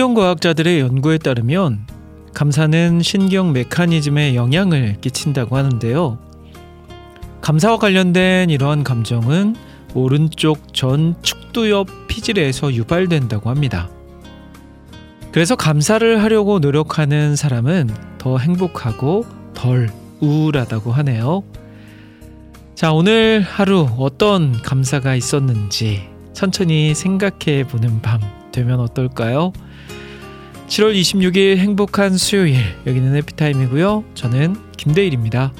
신경과학자들의 연구에 따르면 감사는 신경 메커니즘에 영향을 끼친다고 하는데요. 감사와 관련된 이러한 감정은 오른쪽 전 축두엽 피질에서 유발된다고 합니다. 그래서 감사를 하려고 노력하는 사람은 더 행복하고 덜 우울하다고 하네요. 자, 오늘 하루 어떤 감사가 있었는지 천천히 생각해 보는 밤 되면 어떨까요? 7월 26일 행복한 수요일 여기는 해피타임이고요. 저는 김대일입니다.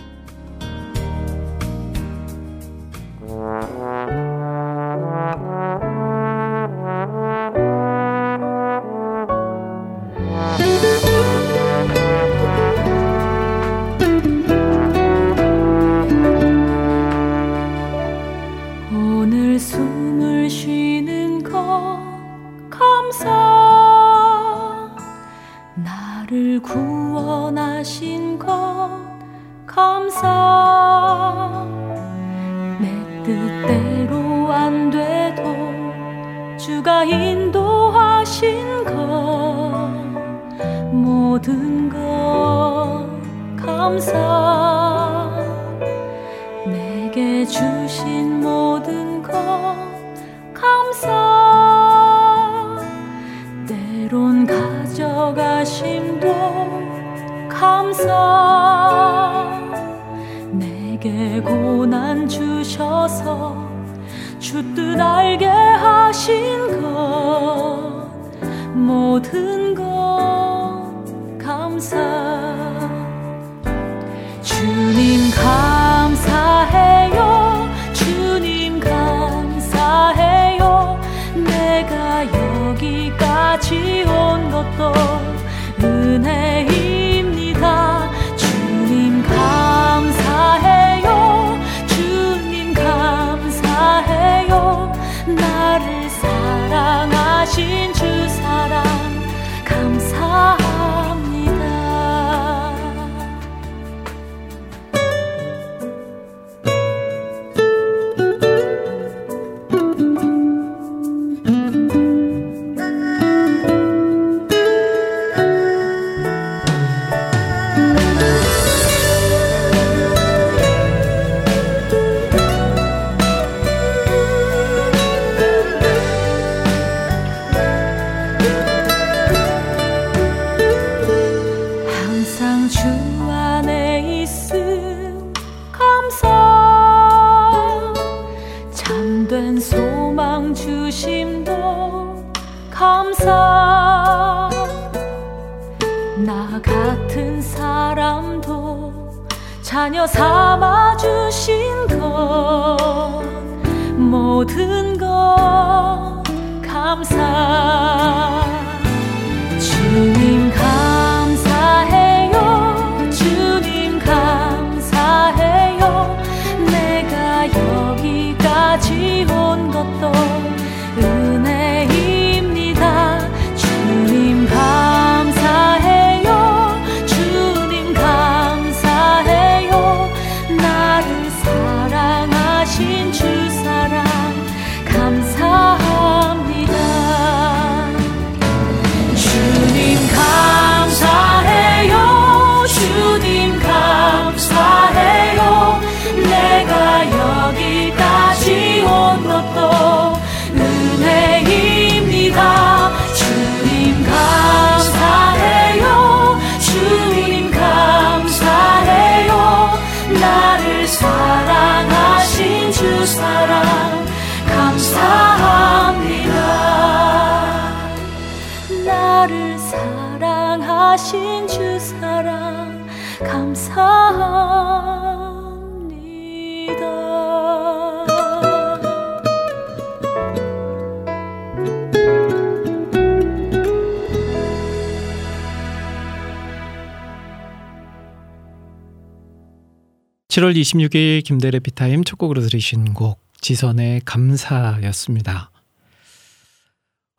7월 26일 김대래 피타임 첫 곡으로 들으신 곡 지선의 감사였습니다.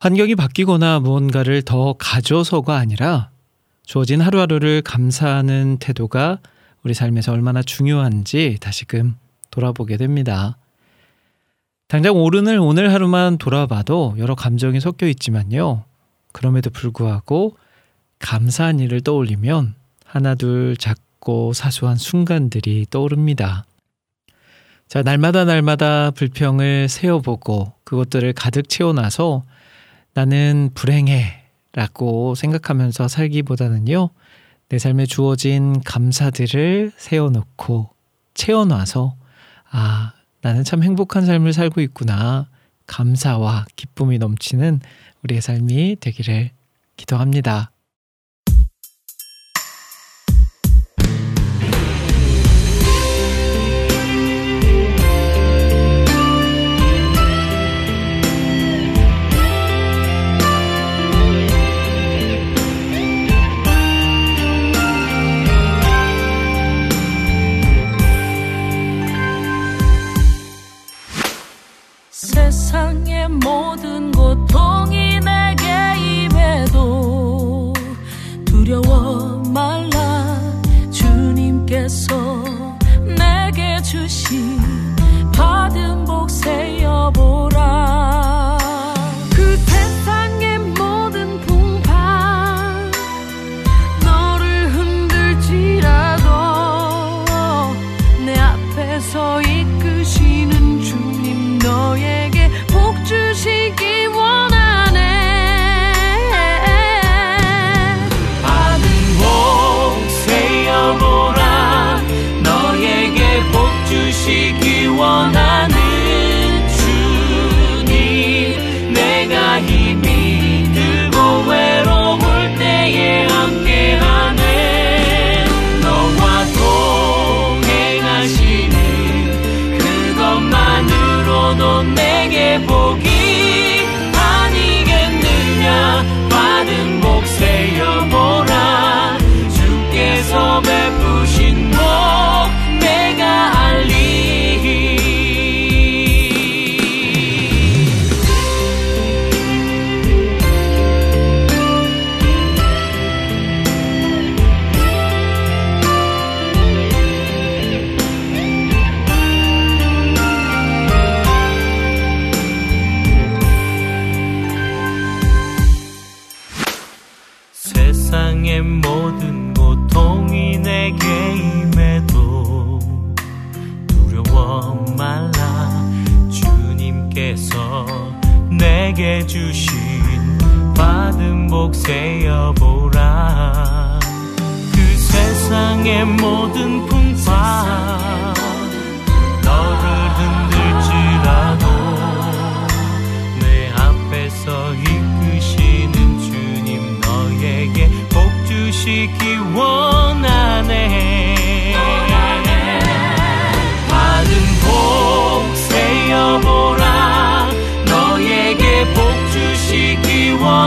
환경이 바뀌거나 무언가를 더 가져서가 아니라 주어진 하루하루를 감사하는 태도가 우리 삶에서 얼마나 중요한지 다시금 돌아보게 됩니다. 당장 오른을 오늘 하루만 돌아봐도 여러 감정이 섞여 있지만요. 그럼에도 불구하고 감사한 일을 떠올리면 하나둘 작 작고 사소한 순간들이 떠오릅니다. 자, 날마다 날마다 불평을 세어보고 그것들을 가득 채워놔서 나는 불행해 라고 생각하면서 살기보다는요, 내 삶에 주어진 감사들을 세워놓고 채워놔서, 아, 나는 참 행복한 삶을 살고 있구나. 감사와 기쁨이 넘치는 우리의 삶이 되기를 기도합니다. say you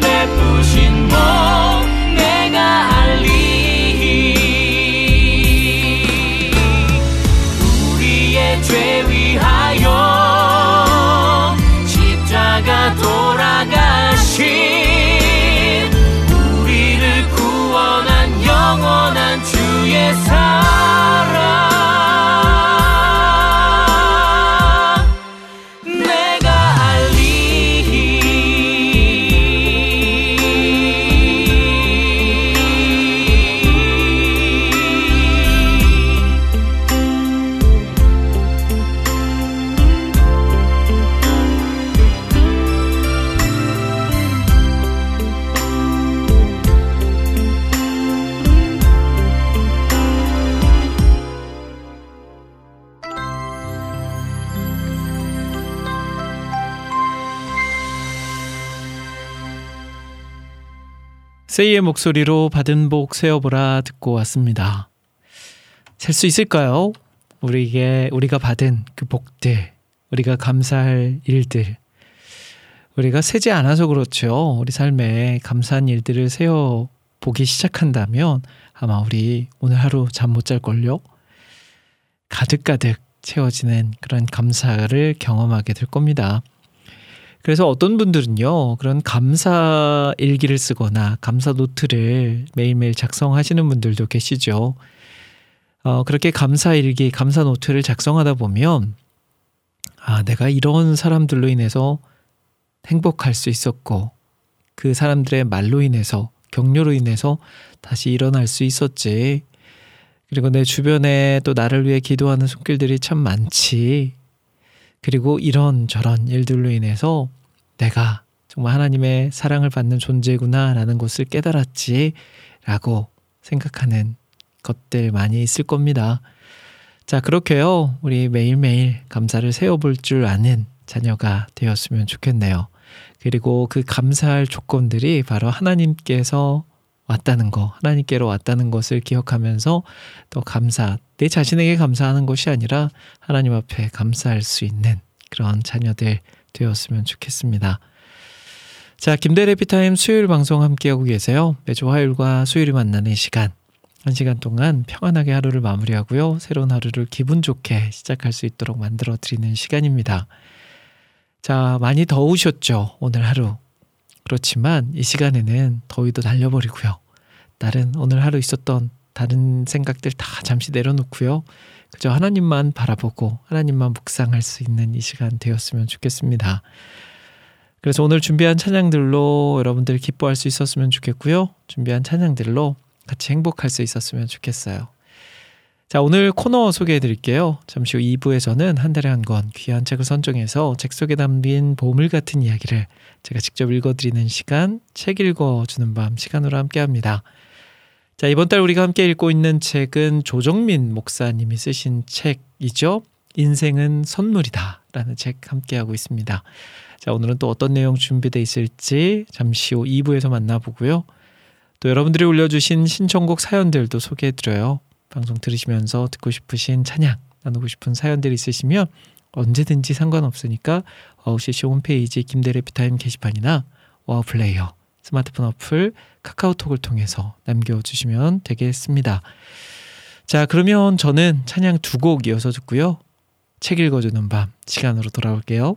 베푸신 목 내가 알리 우리의 죄 위하여 십자가 돌아가신 우리를 구원한 영원한 주의 사랑 세이의 목소리로 받은 복 세어보라 듣고 왔습니다. 셀 수 있을까요? 우리에게 우리가 받은 그 복들, 우리가 감사할 일들, 우리가 세지 않아서 그렇죠. 우리 삶에 감사한 일들을 세어 보기 시작한다면 아마 우리 오늘 하루 잠 못 잘걸요? 가득가득 채워지는 그런 감사를 경험하게 될 겁니다. 그래서 어떤 분들은요, 그런 감사 일기를 쓰거나 감사 노트를 매일매일 작성하시는 분들도 계시죠. 어, 그렇게 감사 일기, 감사 노트를 작성하다 보면, 아, 내가 이런 사람들로 인해서 행복할 수 있었고, 그 사람들의 말로 인해서, 격려로 인해서 다시 일어날 수 있었지. 그리고 내 주변에 또 나를 위해 기도하는 손길들이 참 많지. 그리고 이런 저런 일들로 인해서 내가 정말 하나님의 사랑을 받는 존재구나라는 것을 깨달았지 라고 생각하는 것들 많이 있을 겁니다. 자, 그렇게요. 우리 매일매일 감사를 세워볼 줄 아는 자녀가 되었으면 좋겠네요. 그리고 그 감사할 조건들이 바로 하나님께서 왔다는 거, 하나님께로 왔다는 것을 기억하면서 또 감사, 내 자신에게 감사하는 것이 아니라 하나님 앞에 감사할 수 있는 그런 자녀들 되었으면 좋겠습니다. 자, 김대래 피타임 수요일 방송 함께하고 계세요. 매주 화요일과 수요일이 만나는 시간. 한 시간 동안 평안하게 하루를 마무리하고요. 새로운 하루를 기분 좋게 시작할 수 있도록 만들어 드리는 시간입니다. 자, 많이 더우셨죠? 오늘 하루. 그렇지만 이 시간에는 더위도 날려버리고요. 다른 오늘 하루 있었던 다른 생각들 다 잠시 내려놓고요. 그저 하나님만 바라보고 하나님만 묵상할 수 있는 이 시간 되었으면 좋겠습니다. 그래서 오늘 준비한 찬양들로 여러분들 기뻐할 수 있었으면 좋겠고요. 준비한 찬양들로 같이 행복할 수 있었으면 좋겠어요. 자, 오늘 코너 소개해 드릴게요. 잠시 후 2부에서는 한 달에 한 권 귀한 책을 선정해서 책 속에 담긴 보물 같은 이야기를 제가 직접 읽어 드리는 시간, 책 읽어 주는 밤 시간으로 함께 합니다. 자, 이번 달 우리가 함께 읽고 있는 책은 조정민 목사님이 쓰신 책이죠. 인생은 선물이다. 라는 책 함께 하고 있습니다. 자, 오늘은 또 어떤 내용 준비되어 있을지 잠시 후 2부에서 만나보고요. 또 여러분들이 올려주신 신청곡 사연들도 소개해드려요. 방송 들으시면서 듣고 싶으신 찬양, 나누고 싶은 사연들 있으시면 언제든지 상관없으니까 어우시시 홈페이지 김대일의 해피타임 게시판이나 와우 플레이어 스마트폰 어플 카카오톡을 통해서 남겨주시면 되겠습니다. 자, 그러면 저는 찬양 두 곡 이어서 듣고요. 책 읽어주는 밤 시간으로 돌아올게요.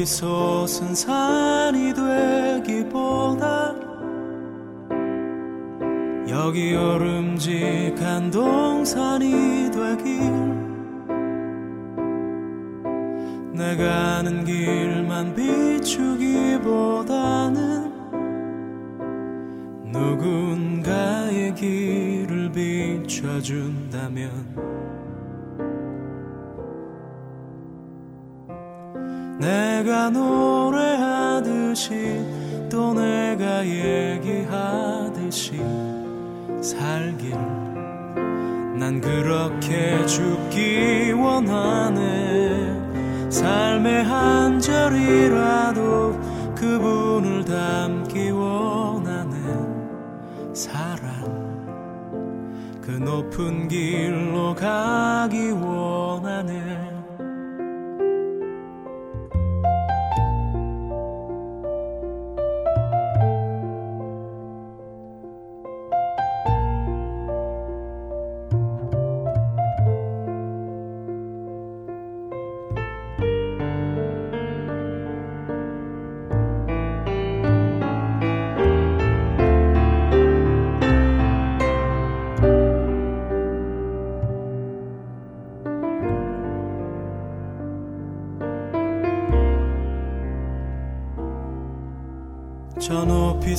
비솟은 산이 되기보다 여기 오름직한 동산이 되길. 내가 아는 길만 비추기보다는 누군가의 길을 비춰준다면 삶의 한 절이라도 그분을 닮기 원하는 사랑 그 높은 길로 가기 원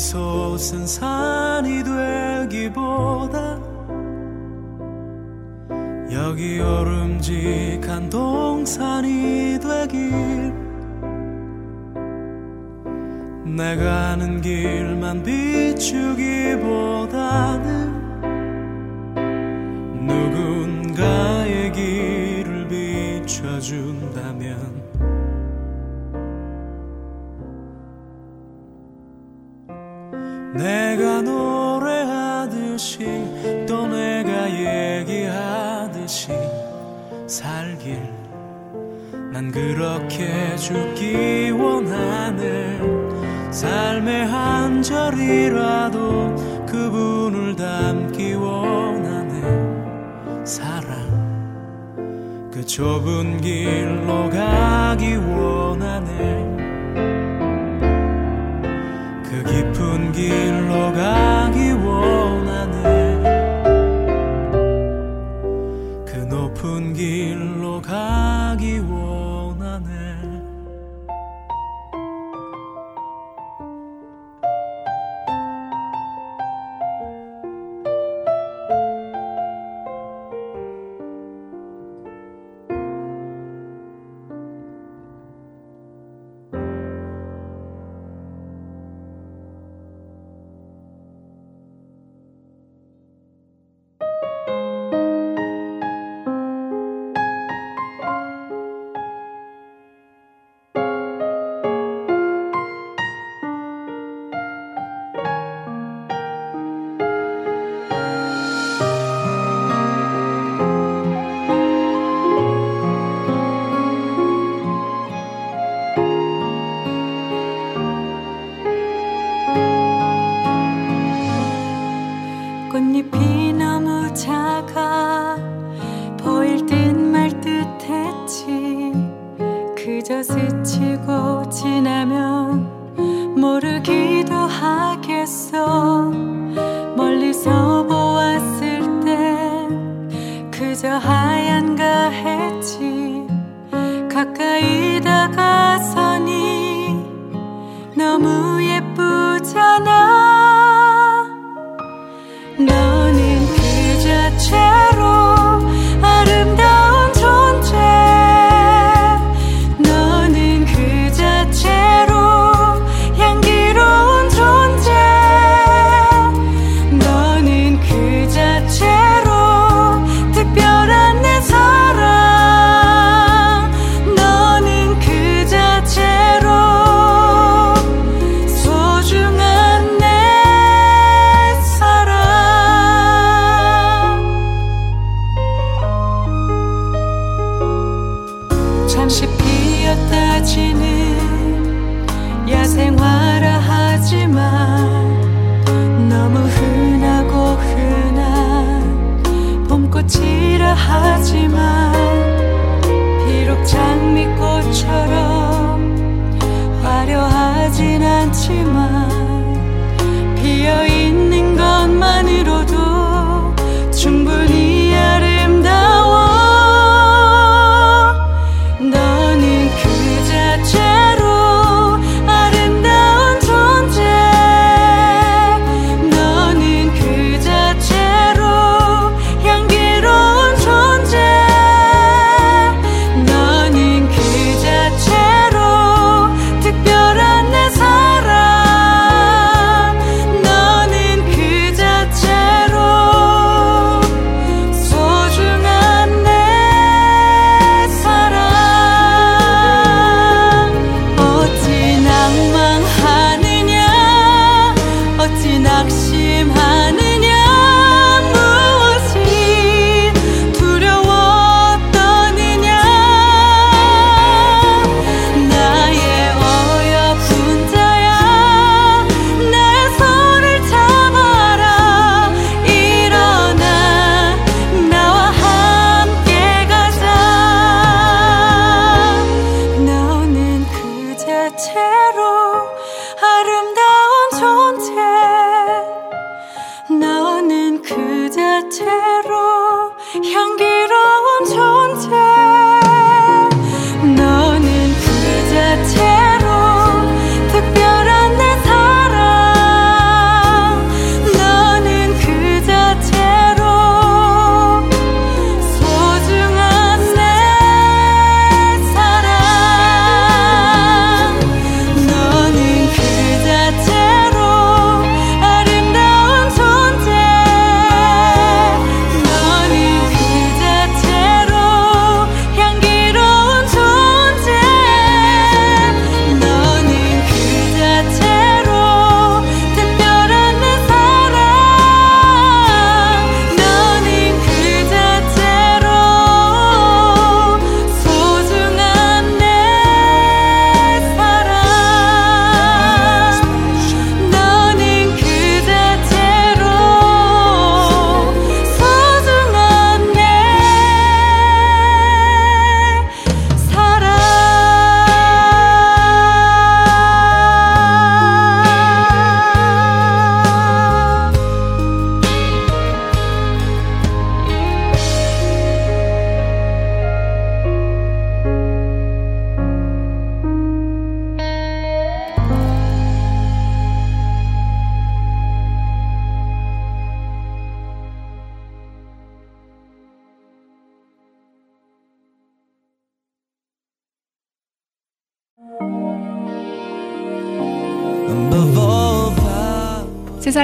솟은 산이 되기보다 여기 오름직한 동산이 되길 내가 아는 길만 비추기 좁은 길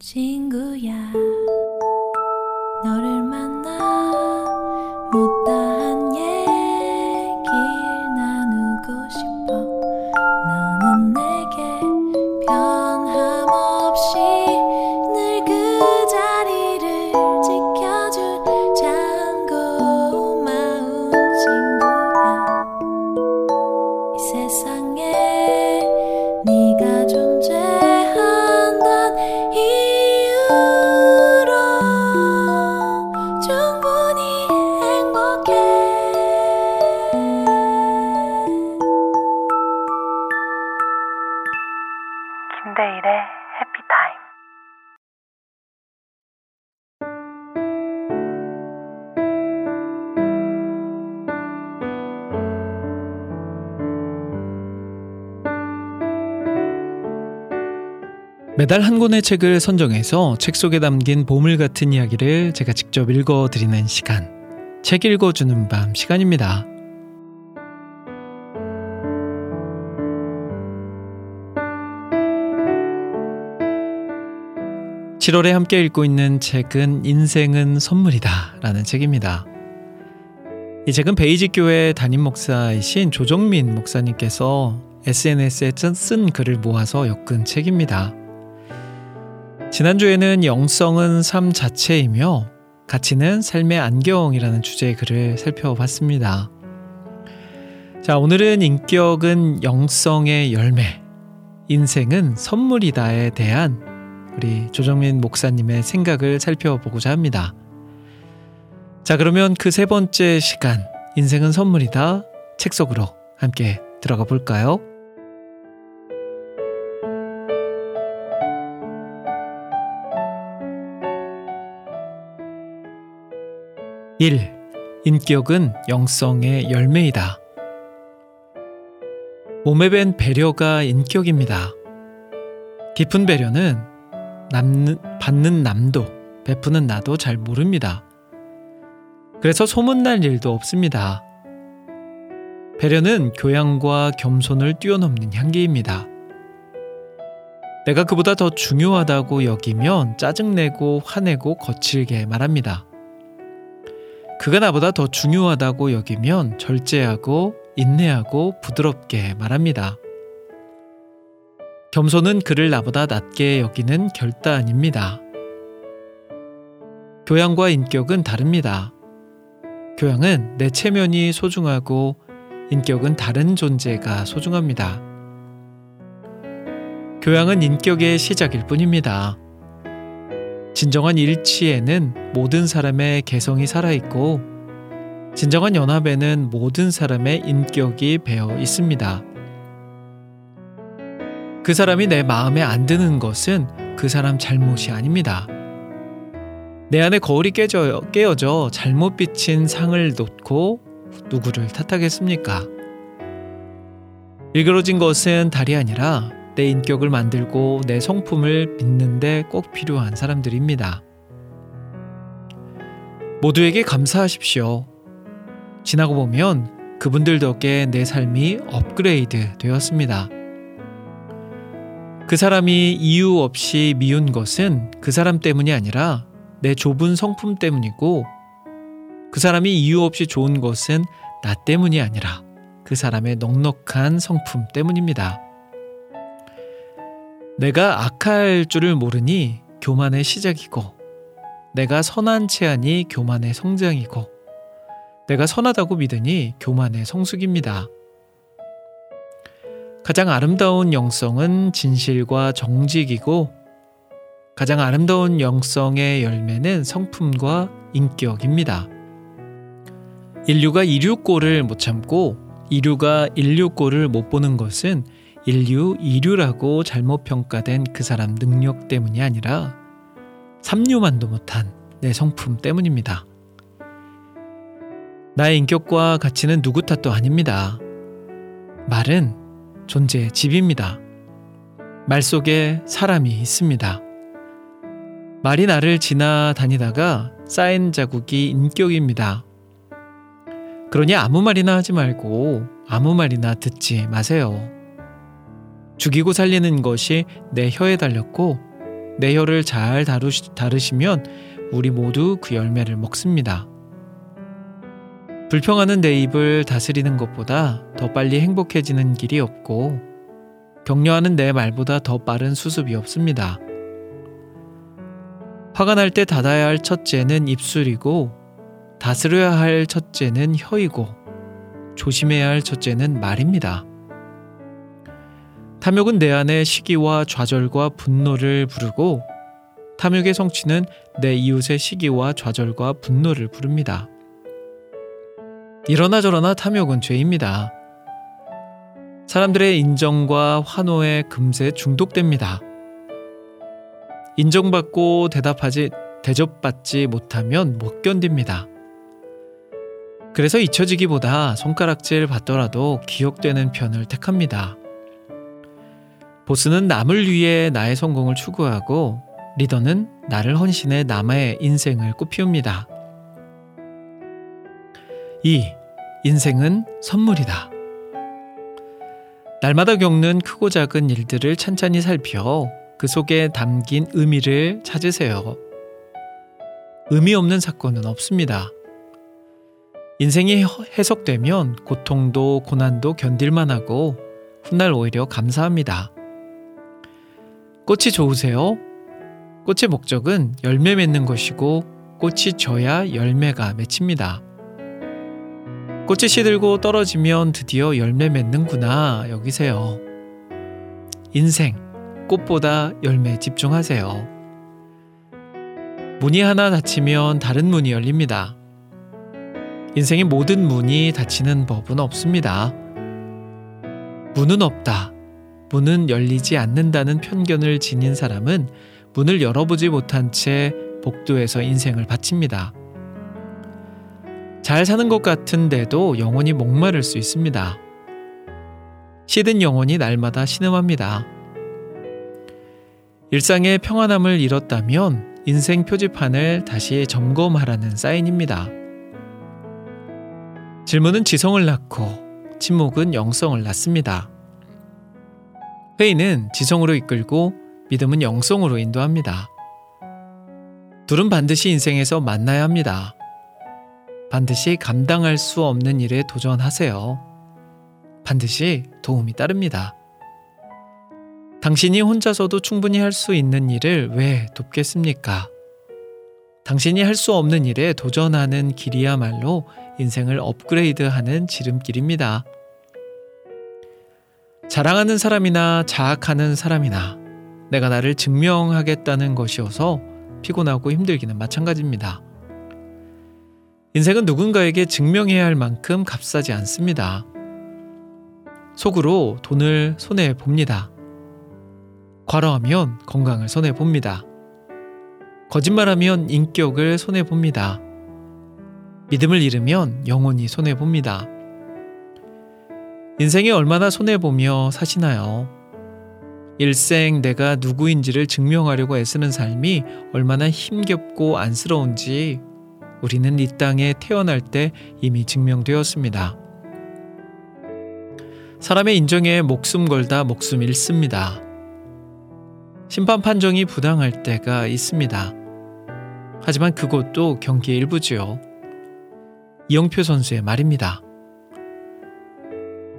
친구야, 너를 매달 한 권의 책을 선정해서 책 속에 담긴 보물 같은 이야기를 제가 직접 읽어드리는 시간. 책 읽어주는 밤 시간입니다. 7월에 함께 읽고 있는 책은 인생은 선물이다 라는 책입니다. 이 책은 베이직 교회 담임 목사이신 조정민 목사님께서 SNS에 쓴 글을 모아서 엮은 책입니다. 지난주에는 영성은 삶 자체이며 가치는 삶의 안경이라는 주제의 글을 살펴봤습니다. 자, 오늘은 인격은 영성의 열매, 인생은 선물이다에 대한 우리 조정민 목사님의 생각을 살펴보고자 합니다. 자, 그러면 그 세 번째 시간, 인생은 선물이다 책 속으로 함께 들어가 볼까요? 1. 인격은 영성의 열매이다. 몸에 밴 배려가 인격입니다. 깊은 배려는 남는, 받는 남도, 베푸는 나도 잘 모릅니다. 그래서 소문날 일도 없습니다. 배려는 교양과 겸손을 뛰어넘는 향기입니다. 내가 그보다 더 중요하다고 여기면 짜증내고 화내고 거칠게 말합니다. 그가 나보다 더 중요하다고 여기면 절제하고 인내하고 부드럽게 말합니다. 겸손은 그를 나보다 낮게 여기는 결단입니다. 교양과 인격은 다릅니다. 교양은 내 체면이 소중하고 인격은 다른 존재가 소중합니다. 교양은 인격의 시작일 뿐입니다. 진정한 일치에는 모든 사람의 개성이 살아있고, 진정한 연합에는 모든 사람의 인격이 배어 있습니다. 그 사람이 내 마음에 안 드는 것은 그 사람 잘못이 아닙니다. 내 안에 거울이 깨져, 깨어져 잘못 비친 상을 놓고 누구를 탓하겠습니까? 일그러진 것은 달이 아니라 내 인격을 만들고 내 성품을 빚는데 꼭 필요한 사람들입니다. 모두에게 감사하십시오. 지나고 보면 그분들 덕에 내 삶이 업그레이드 되었습니다. 그 사람이 이유 없이 미운 것은 그 사람 때문이 아니라 내 좁은 성품 때문이고 그 사람이 이유 없이 좋은 것은 나 때문이 아니라 그 사람의 넉넉한 성품 때문입니다. 내가 악할 줄을 모르니 교만의 시작이고 내가 선한 체하니 교만의 성장이고 내가 선하다고 믿으니 교만의 성숙입니다. 가장 아름다운 영성은 진실과 정직이고 가장 아름다운 영성의 열매는 성품과 인격입니다. 인류가 이류꼴을 못 참고 이류가 인류꼴을 못 보는 것은 인류 이류라고 잘못 평가된 그 사람 능력 때문이 아니라 삼류만도 못한 내 성품 때문입니다. 나의 인격과 가치는 누구 탓도 아닙니다. 말은 존재의 집입니다. 말 속에 사람이 있습니다. 말이 나를 지나다니다가 쌓인 자국이 인격입니다. 그러니 아무 말이나 하지 말고 아무 말이나 듣지 마세요. 죽이고 살리는 것이 내 혀에 달렸고 내 혀를 잘 다루시, 다루시면 우리 모두 그 열매를 먹습니다. 불평하는 내 입을 다스리는 것보다 더 빨리 행복해지는 길이 없고 격려하는 내 말보다 더 빠른 수습이 없습니다. 화가 날 때 닫아야 할 첫째는 입술이고 다스려야 할 첫째는 혀이고 조심해야 할 첫째는 말입니다. 탐욕은 내 안에 시기와 좌절과 분노를 부르고 탐욕의 성취는 내 이웃의 시기와 좌절과 분노를 부릅니다. 이러나 저러나 탐욕은 죄입니다. 사람들의 인정과 환호에 금세 중독됩니다. 인정받고 대답하지 대접받지 못하면 못 견딥니다. 그래서 잊혀지기보다 손가락질 받더라도 기억되는 편을 택합니다. 보스는 남을 위해 나의 성공을 추구하고 리더는 나를 헌신해 남의 인생을 꽃피웁니다. 2. 인생은 선물이다. 날마다 겪는 크고 작은 일들을 찬찬히 살펴 그 속에 담긴 의미를 찾으세요. 의미 없는 사건은 없습니다. 인생이 해석되면 고통도 고난도 견딜만 하고 훗날 오히려 감사합니다. 꽃이 좋으세요? 꽃의 목적은 열매 맺는 것이고 꽃이 져야 열매가 맺힙니다. 꽃이 시들고 떨어지면 드디어 열매 맺는구나 여기세요. 인생, 꽃보다 열매 집중하세요. 문이 하나 닫히면 다른 문이 열립니다. 인생의 모든 문이 닫히는 법은 없습니다. 문은 없다. 문은 열리지 않는다는 편견을 지닌 사람은 문을 열어보지 못한 채 복도에서 인생을 바칩니다. 잘 사는 것 같은데도 영혼이 목마를 수 있습니다. 시든 영혼이 날마다 신음합니다. 일상의 평안함을 잃었다면 인생 표지판을 다시 점검하라는 사인입니다. 질문은 지성을 낳고 침묵은 영성을 낳습니다. 회의는 지성으로 이끌고 믿음은 영성으로 인도합니다. 둘은 반드시 인생에서 만나야 합니다. 반드시 감당할 수 없는 일에 도전하세요. 반드시 도움이 따릅니다. 당신이 혼자서도 충분히 할 수 있는 일을 왜 돕겠습니까? 당신이 할 수 없는 일에 도전하는 길이야말로 인생을 업그레이드하는 지름길입니다. 자랑하는 사람이나 자학하는 사람이나 내가 나를 증명하겠다는 것이어서 피곤하고 힘들기는 마찬가지입니다. 인생은 누군가에게 증명해야 할 만큼 값싸지 않습니다. 속으로 돈을 손해 봅니다. 과로하면 건강을 손해 봅니다. 거짓말하면 인격을 손해 봅니다. 믿음을 잃으면 영혼이 손해 봅니다. 인생에 얼마나 손해 보며 사시나요? 일생 내가 누구인지를 증명하려고 애쓰는 삶이 얼마나 힘겹고 안쓰러운지 우리는 이 땅에 태어날 때 이미 증명되었습니다. 사람의 인정에 목숨 걸다 목숨 잃습니다. 심판 판정이 부당할 때가 있습니다. 하지만 그것도 경기의 일부지요. 이영표 선수의 말입니다.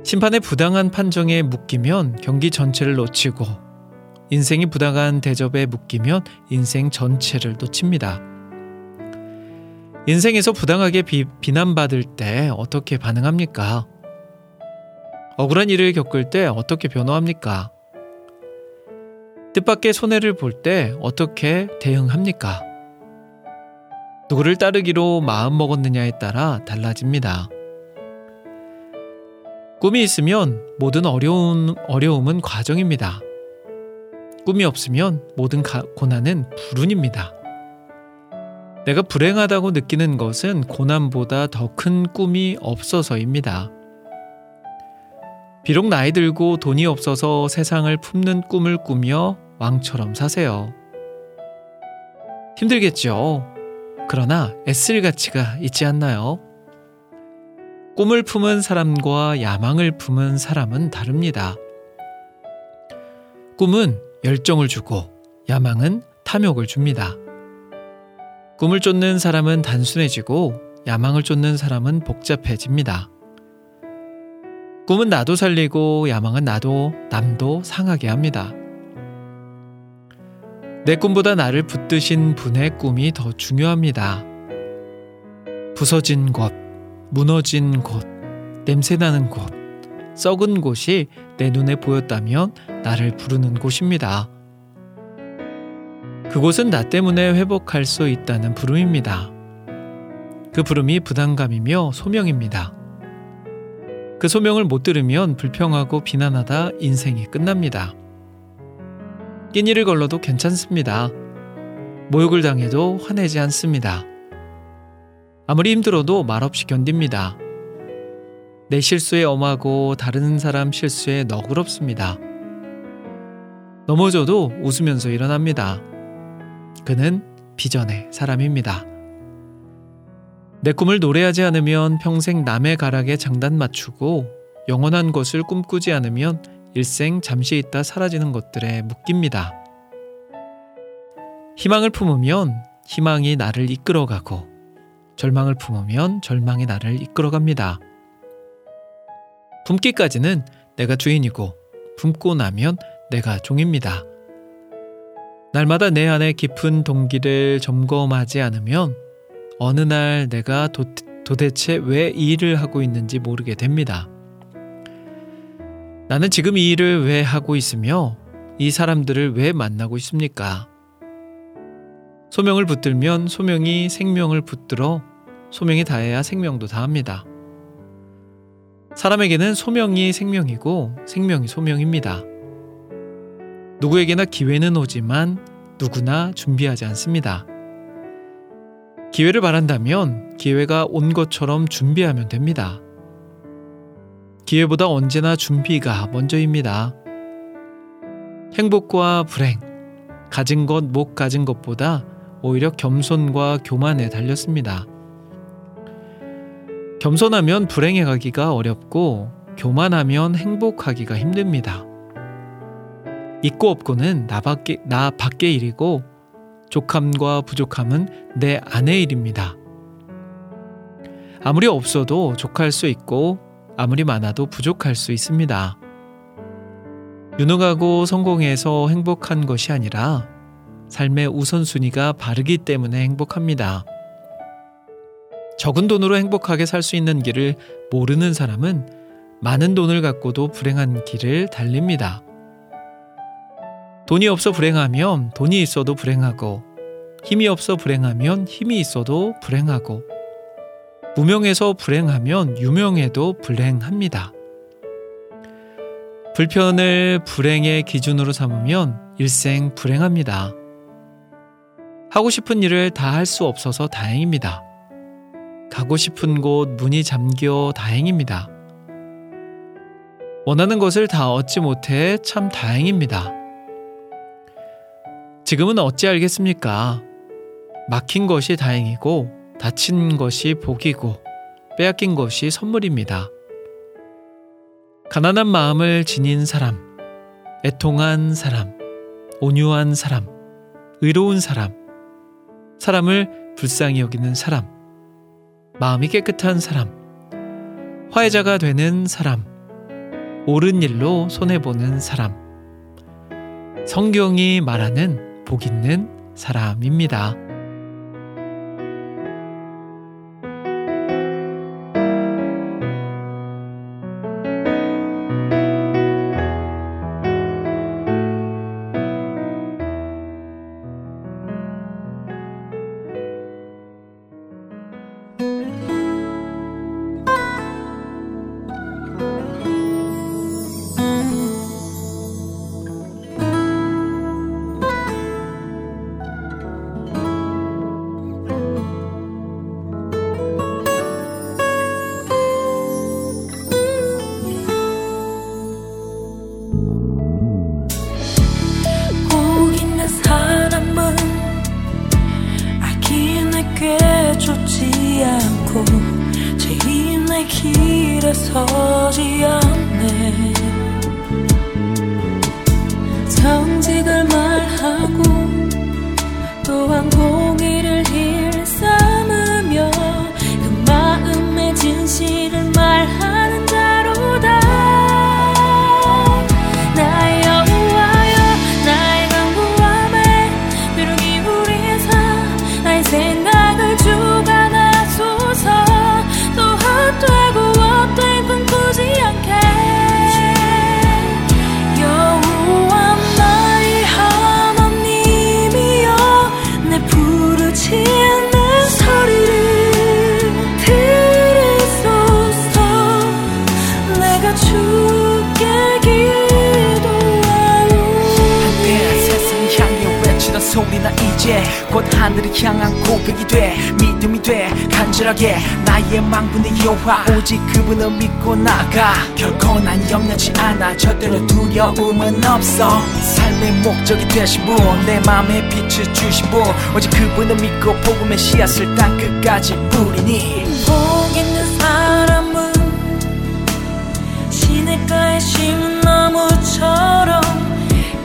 심판의 부당한 판정에 묶이면 경기 전체를 놓치고 인생이 부당한 대접에 묶이면 인생 전체를 놓칩니다. 인생에서 부당하게 비, 비난받을 때 어떻게 반응합니까? 억울한 일을 겪을 때 어떻게 변호합니까? 뜻밖의 손해를 볼 때 어떻게 대응합니까? 누구를 따르기로 마음 먹었느냐에 따라 달라집니다. 꿈이 있으면 모든 어려운, 어려움은 과정입니다. 꿈이 없으면 모든 가, 고난은 불운입니다. 내가 불행하다고 느끼는 것은 고난보다 더 큰 꿈이 없어서입니다. 비록 나이 들고 돈이 없어서 세상을 품는 꿈을 꾸며 왕처럼 사세요. 힘들겠죠. 그러나 애쓸 가치가 있지 않나요? 꿈을 품은 사람과 야망을 품은 사람은 다릅니다. 꿈은 열정을 주고 야망은 탐욕을 줍니다. 꿈을 쫓는 사람은 단순해지고 야망을 쫓는 사람은 복잡해집니다. 꿈은 나도 살리고 야망은 나도 남도 상하게 합니다. 내 꿈보다 나를 붙드신 분의 꿈이 더 중요합니다. 부서진 곳, 무너진 곳, 냄새나는 곳, 썩은 곳이 내 눈에 보였다면 나를 부르는 곳입니다. 그곳은 나 때문에 회복할 수 있다는 부름입니다. 그 부름이 부담감이며 소명입니다. 그 소명을 못 들으면 불평하고 비난하다 인생이 끝납니다. 끼니를 걸러도 괜찮습니다. 모욕을 당해도 화내지 않습니다. 아무리 힘들어도 말없이 견딥니다. 내 실수에 엄하고 다른 사람 실수에 너그럽습니다. 넘어져도 웃으면서 일어납니다. 그는 비전의 사람입니다. 내 꿈을 노래하지 않으면 평생 남의 가락에 장단 맞추고 영원한 것을 꿈꾸지 않으면 일생 잠시 있다 사라지는 것들에 묶입니다. 희망을 품으면 희망이 나를 이끌어가고 절망을 품으면 절망이 나를 이끌어갑니다. 품기까지는 내가 주인이고 품고 나면 내가 종입니다. 날마다 내 안에 깊은 동기를 점검하지 않으면 어느 날 내가 도, 도대체 왜 이 일을 하고 있는지 모르게 됩니다. 나는 지금 이 일을 왜 하고 있으며 이 사람들을 왜 만나고 있습니까? 소명을 붙들면 소명이 생명을 붙들어 소명이 다해야 생명도 다합니다. 사람에게는 소명이 생명이고 생명이 소명입니다. 누구에게나 기회는 오지만 누구나 준비하지 않습니다. 기회를 바란다면 기회가 온 것처럼 준비하면 됩니다. 기회보다 언제나 준비가 먼저입니다. 행복과 불행, 가진 것, 못 가진 것보다 오히려 겸손과 교만에 달렸습니다. 겸손하면 불행해 가기가 어렵고 교만하면 행복하기가 힘듭니다. 있고 없고는 나 밖에, 나 밖의 일이고 족함과 부족함은 내 안의 일입니다. 아무리 없어도 족할 수 있고 아무리 많아도 부족할 수 있습니다. 유능하고 성공해서 행복한 것이 아니라 삶의 우선순위가 바르기 때문에 행복합니다. 적은 돈으로 행복하게 살 수 있는 길을 모르는 사람은 많은 돈을 갖고도 불행한 길을 달립니다. 돈이 없어 불행하면 돈이 있어도 불행하고 힘이 없어 불행하면 힘이 있어도 불행하고 무명해서 불행하면 유명해도 불행합니다. 불편을 불행의 기준으로 삼으면 일생 불행합니다. 하고 싶은 일을 다 할 수 없어서 다행입니다. 가고 싶은 곳 문이 잠겨 다행입니다. 원하는 것을 다 얻지 못해 참 다행입니다. 지금은 어찌 알겠습니까? 막힌 것이 다행이고 다친 것이 복이고 빼앗긴 것이 선물입니다. 가난한 마음을 지닌 사람, 애통한 사람, 온유한 사람, 의로운 사람, 사람을 불쌍히 여기는 사람, 마음이 깨끗한 사람, 화해자가 되는 사람, 옳은 일로 손해보는 사람, 성경이 말하는 복 있는 사람입니다. 두려움은 없어. 삶의 목적이 되신 분내 맘에 빛을 주신 분 오직 그분을 믿고 복음의 씨앗을 땅 끝까지 뿌리니. 복 있는 사람은 시냇가에 심은 나무처럼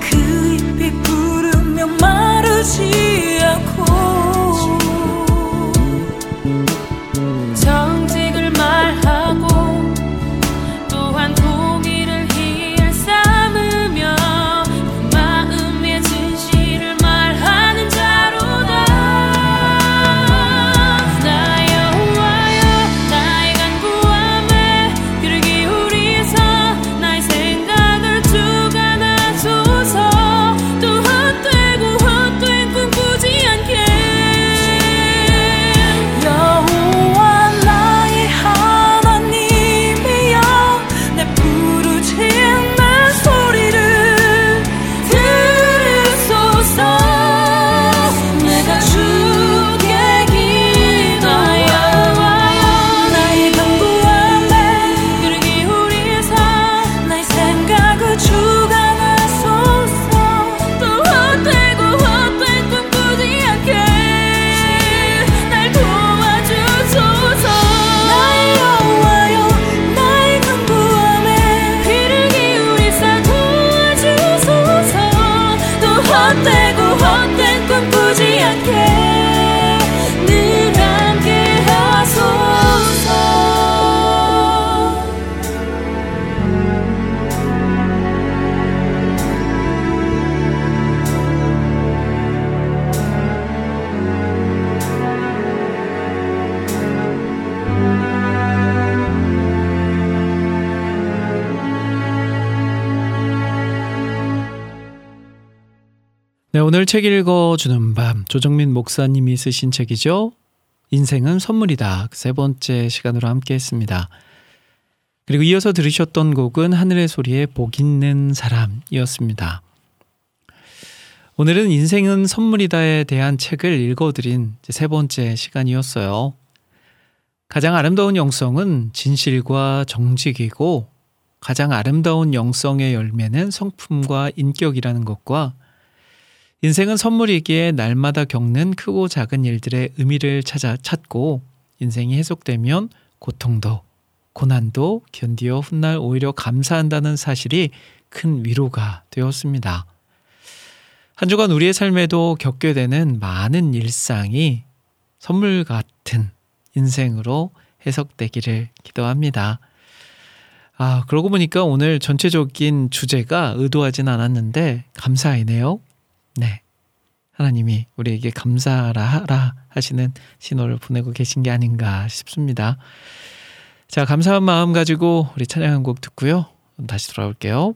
그 잎이 부르며 마르지 않고 네, 오늘 책 읽어주는 밤 조정민 목사님이 쓰신 책이죠. 인생은 선물이다. 그세 번째 시간으로 함께 했습니다. 그리고 이어서 들으셨던 곡은 하늘의 소리의 복 있는 사람이었습니다. 오늘은 인생은 선물이다에 대한 책을 읽어드린 세 번째 시간이었어요. 가장 아름다운 영성은 진실과 정직이고 가장 아름다운 영성의 열매는 성품과 인격이라는 것과 인생은 선물이기에 날마다 겪는 크고 작은 일들의 의미를 찾아 찾고 인생이 해석되면 고통도 고난도 견디어 훗날 오히려 감사한다는 사실이 큰 위로가 되었습니다. 한 주간 우리의 삶에도 겪게 되는 많은 일상이 선물 같은 인생으로 해석되기를 기도합니다. 아, 그러고 보니까 오늘 전체적인 주제가 의도하진 않았는데 감사이네요. 네. 하나님이 우리에게 감사라 하라 하시는 신호를 보내고 계신 게 아닌가 싶습니다. 자, 감사한 마음 가지고 우리 찬양 한 곡 듣고요. 다시 돌아올게요.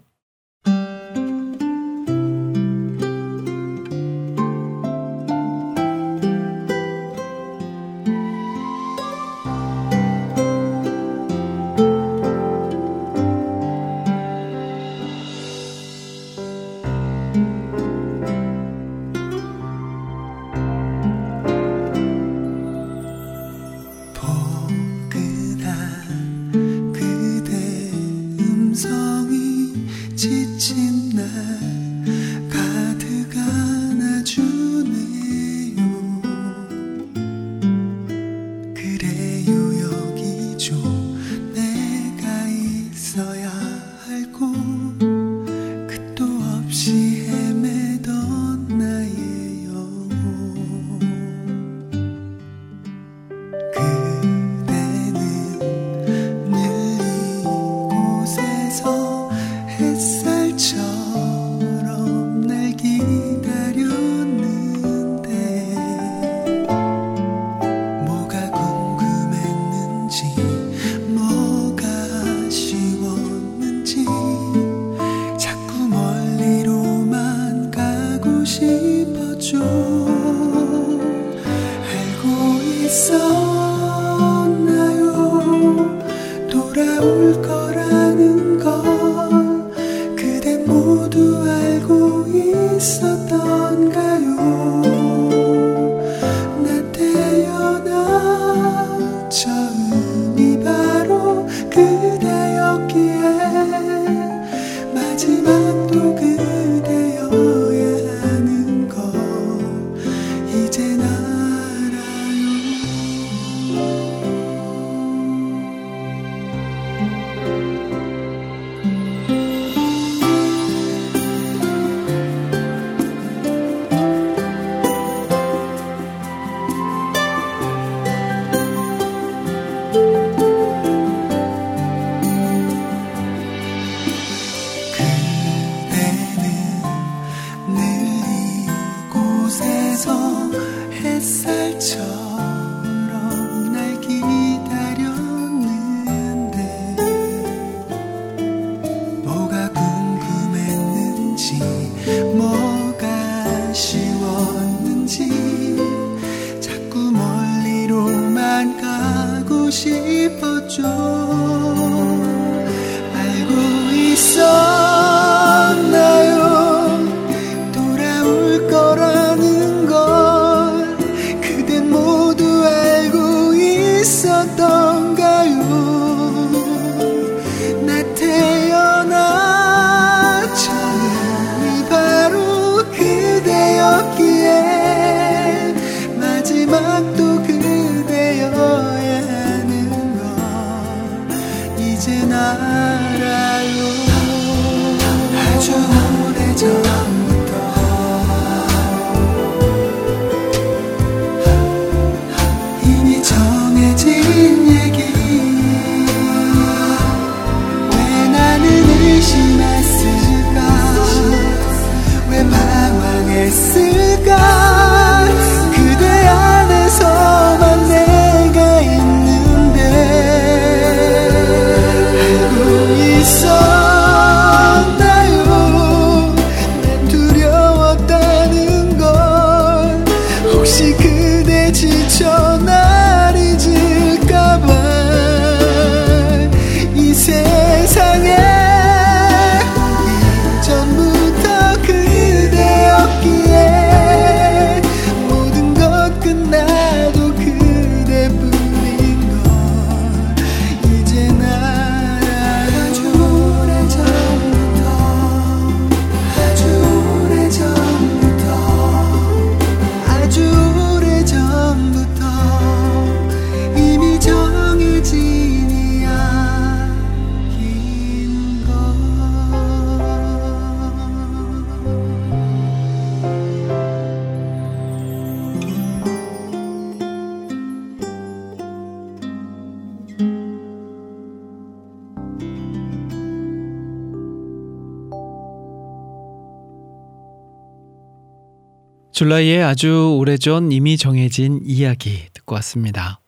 줄라이의 아주 오래전 이미 정해진 이야기 듣고 왔습니다.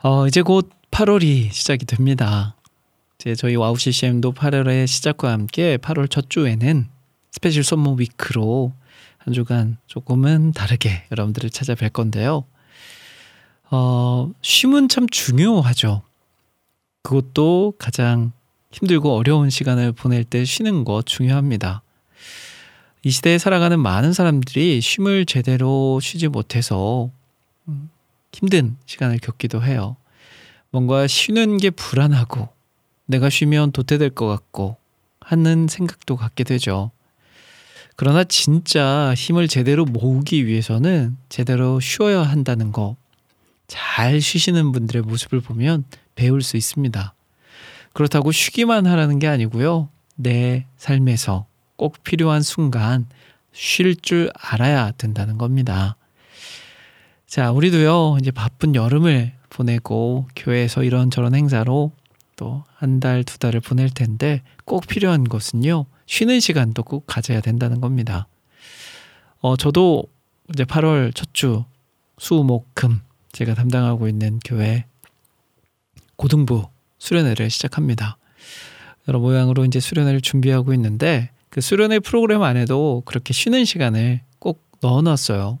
어, 이제 곧 8월이 시작이 됩니다. 이제 저희 와우 CCM도 8월의 시작과 함께 8월 첫 주에는 special summer week로 한 주간 조금은 다르게 여러분들을 찾아뵐 건데요. 어, 쉼은 참 중요하죠. 그것도 가장 힘들고 어려운 시간을 보낼 때 쉬는 거 중요합니다. 이 시대에 살아가는 많은 사람들이 쉼을 제대로 쉬지 못해서 음, 힘든 시간을 겪기도 해요. 뭔가 쉬는 게 불안하고 내가 쉬면 도태될 것 같고 하는 생각도 갖게 되죠. 그러나 진짜 힘을 제대로 모으기 위해서는 제대로 쉬어야 한다는 거 잘 쉬시는 분들의 모습을 보면 배울 수 있습니다. 그렇다고 쉬기만 하라는 게 아니고요. 내 삶에서 꼭 필요한 순간 쉴 줄 알아야 된다는 겁니다. 자, 우리도요, 이제 바쁜 여름을 보내고 교회에서 이런저런 행사로 또 한 달, 두 달을 보낼 텐데 꼭 필요한 것은요, 쉬는 시간도 꼭 가져야 된다는 겁니다. 어, 저도 이제 8월 첫 주, 수, 목, 금, 제가 담당하고 있는 교회 고등부 수련회를 시작합니다. 여러 모양으로 이제 수련회를 준비하고 있는데 그 수련회 프로그램 안에도 그렇게 쉬는 시간을 꼭 넣어놨어요.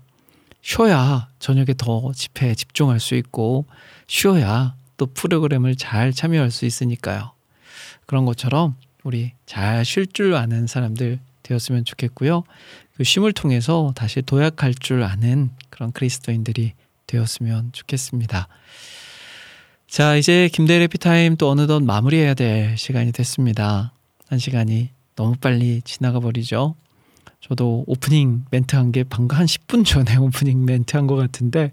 쉬어야 저녁에 더 집회에 집중할 수 있고 쉬어야 또 프로그램을 잘 참여할 수 있으니까요. 그런 것처럼 우리 잘 쉴 줄 아는 사람들 되었으면 좋겠고요. 그 쉼을 통해서 다시 도약할 줄 아는 그런 그리스도인들이 되었으면 좋겠습니다. 자, 이제 김대일의 해피타임 또 어느덧 마무리해야 될 시간이 됐습니다. 한 시간이 너무 빨리 지나가 버리죠. 저도 오프닝 멘트 한 게 방금 한 10분 전에 오프닝 멘트 한 것 같은데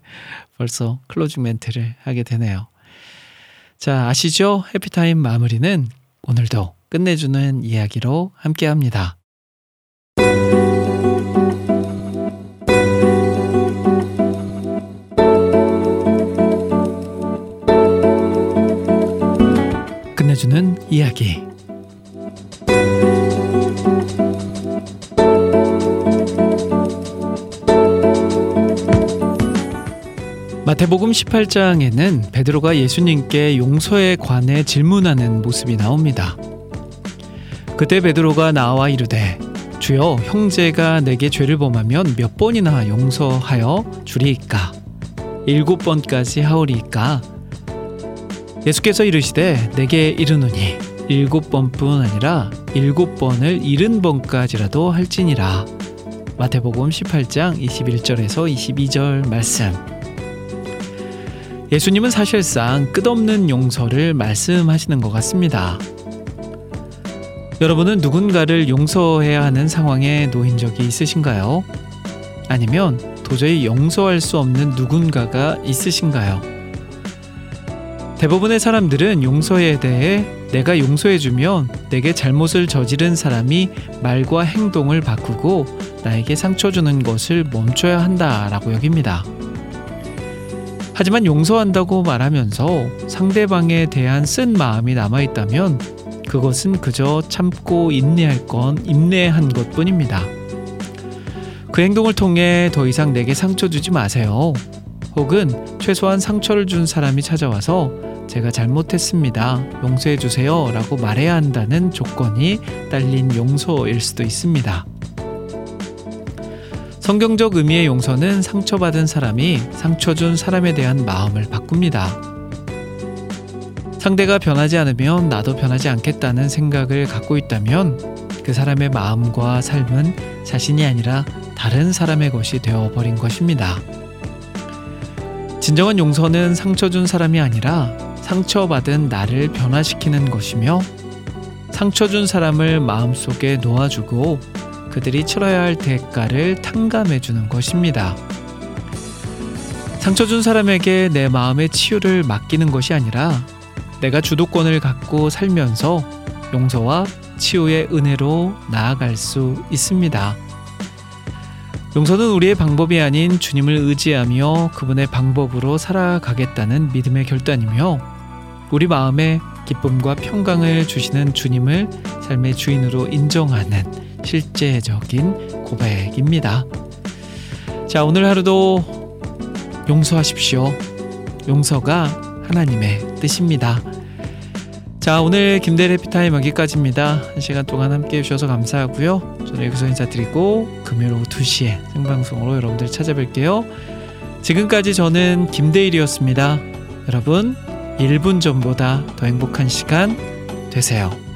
벌써 클로징 멘트를 하게 되네요. 자, 아시죠? 해피타임 마무리는 오늘도 끝내주는 이야기로 함께 합니다. 끝내주는 이야기. 마태복음 18장에는 베드로가 예수님께 용서에 관해 질문하는 모습이 나옵니다. 그때 베드로가 나와 이르되 주여 형제가 내게 죄를 범하면 몇 번이나 용서하여 주리이까? 일곱 번까지 하오리이까? 예수께서 이르시되 내게 이르노니 일곱 번뿐 아니라 일곱 번을 일흔 번까지라도 할지니라. 마태복음 18장 21절에서 22절 말씀 예수님은 사실상 끝없는 용서를 말씀하시는 것 같습니다. 여러분은 누군가를 용서해야 하는 상황에 놓인 적이 있으신가요? 아니면 도저히 용서할 수 없는 누군가가 있으신가요? 대부분의 사람들은 용서에 대해 내가 용서해주면 내게 잘못을 저지른 사람이 말과 행동을 바꾸고 나에게 상처 주는 것을 멈춰야 한다라고 여깁니다. 하지만 용서한다고 말하면서 상대방에 대한 쓴 마음이 남아있다면 그것은 그저 참고 인내할 건 인내한 것 뿐입니다. 그 행동을 통해 더 이상 내게 상처 주지 마세요. 혹은 최소한 상처를 준 사람이 찾아와서 제가 잘못했습니다. 용서해 주세요. 라고 말해야 한다는 조건이 딸린 용서일 수도 있습니다. 성경적 의미의 용서는 상처받은 사람이 상처 준 사람에 대한 마음을 바꿉니다. 상대가 변하지 않으면 나도 변하지 않겠다는 생각을 갖고 있다면 그 사람의 마음과 삶은 자신이 아니라 다른 사람의 것이 되어버린 것입니다. 진정한 용서는 상처 준 사람이 아니라 상처받은 나를 변화시키는 것이며 상처 준 사람을 마음속에 놓아주고 그들이 치러야 할 대가를 탕감해 주는 것입니다. 상처 준 사람에게 내 마음의 치유를 맡기는 것이 아니라 내가 주도권을 갖고 살면서 용서와 치유의 은혜로 나아갈 수 있습니다. 용서는 우리의 방법이 아닌 주님을 의지하며 그분의 방법으로 살아가겠다는 믿음의 결단이며 우리 마음에 기쁨과 평강을 주시는 주님을 삶의 주인으로 인정하는 실제적인 고백입니다. 자, 오늘 하루도 용서하십시오. 용서가 하나님의 뜻입니다. 자, 오늘 김대래 피타임 여기까지입니다. 한 시간 동안 함께 해주셔서 감사하고요. 저는 여기서 인사드리고 금요일 오후 2시에 생방송으로 여러분들 찾아뵐게요. 지금까지 저는 김대일이었습니다. 여러분, 1분 전보다 더 행복한 시간 되세요.